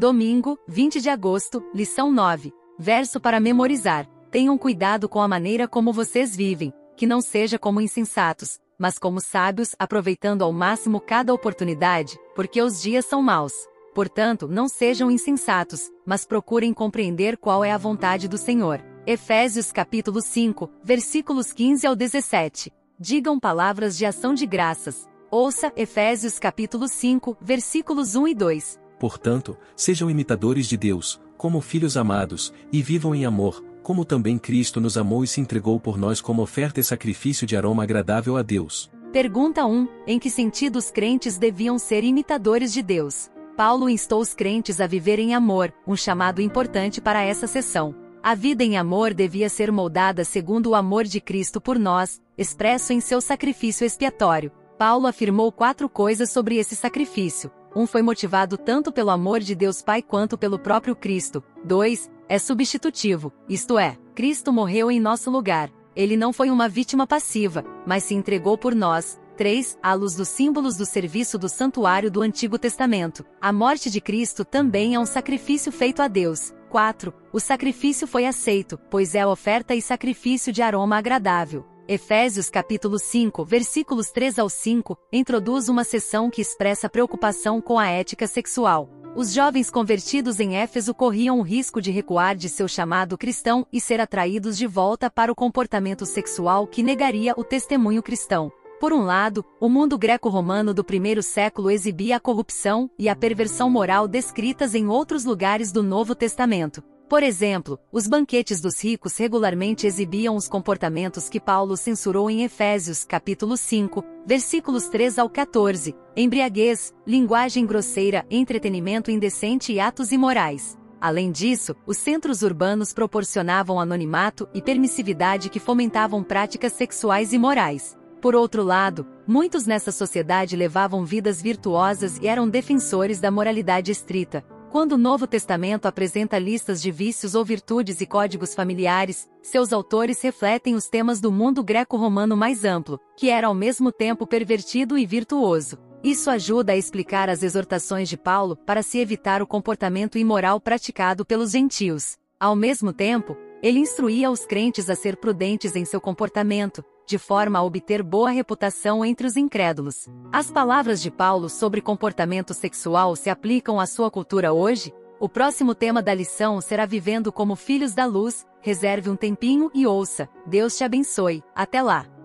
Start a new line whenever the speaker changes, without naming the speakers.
Domingo, 20 de agosto, lição 9. Verso para memorizar. Tenham cuidado com a maneira como vocês vivem, que não seja como insensatos, mas como sábios, aproveitando ao máximo cada oportunidade, porque os dias são maus. Portanto, não sejam insensatos, mas procurem compreender qual é a vontade do Senhor. Efésios capítulo 5, versículos 15 ao 17. Digam palavras de ação de graças. Ouça Efésios capítulo 5, versículos 1 e 2.
Portanto, sejam imitadores de Deus, como filhos amados, e vivam em amor, como também Cristo nos amou e se entregou por nós como oferta e sacrifício de aroma agradável a Deus.
Pergunta 1. Em que sentido os crentes deviam ser imitadores de Deus? Paulo instou os crentes a viver em amor, um chamado importante para essa sessão. A vida em amor devia ser moldada segundo o amor de Cristo por nós, expresso em seu sacrifício expiatório. Paulo afirmou quatro coisas sobre esse sacrifício. Um foi motivado tanto pelo amor de Deus Pai quanto pelo próprio Cristo. 2 é substitutivo, isto é, Cristo morreu em nosso lugar. Ele não foi uma vítima passiva, mas se entregou por nós. 3. À luz dos símbolos do serviço do santuário do Antigo Testamento, a morte de Cristo também é um sacrifício feito a Deus. 4. O sacrifício foi aceito, pois é oferta e sacrifício de aroma agradável. Efésios capítulo 5, versículos 3 ao 5, introduz uma seção que expressa preocupação com a ética sexual. Os jovens convertidos em Éfeso corriam o risco de recuar de seu chamado cristão e ser atraídos de volta para o comportamento sexual que negaria o testemunho cristão. Por um lado, o mundo greco-romano do primeiro século exibia a corrupção e a perversão moral descritas em outros lugares do Novo Testamento. Por exemplo, os banquetes dos ricos regularmente exibiam os comportamentos que Paulo censurou em Efésios, capítulo 5, versículos 3 ao 14: embriaguez, linguagem grosseira, entretenimento indecente e atos imorais. Além disso, os centros urbanos proporcionavam anonimato e permissividade que fomentavam práticas sexuais imorais. Por outro lado, muitos nessa sociedade levavam vidas virtuosas e eram defensores da moralidade estrita, quando o Novo Testamento apresenta listas de vícios ou virtudes e códigos familiares, seus autores refletem os temas do mundo greco-romano mais amplo, que era ao mesmo tempo pervertido e virtuoso. Isso ajuda a explicar as exortações de Paulo para se evitar o comportamento imoral praticado pelos gentios. Ao mesmo tempo, ele instruía os crentes a ser prudentes em seu comportamento, de forma a obter boa reputação entre os incrédulos. As palavras de Paulo sobre comportamento sexual se aplicam à sua cultura hoje? O próximo tema da lição será Vivendo como Filhos da Luz. Reserve um tempinho e ouça. Deus te abençoe. Até lá!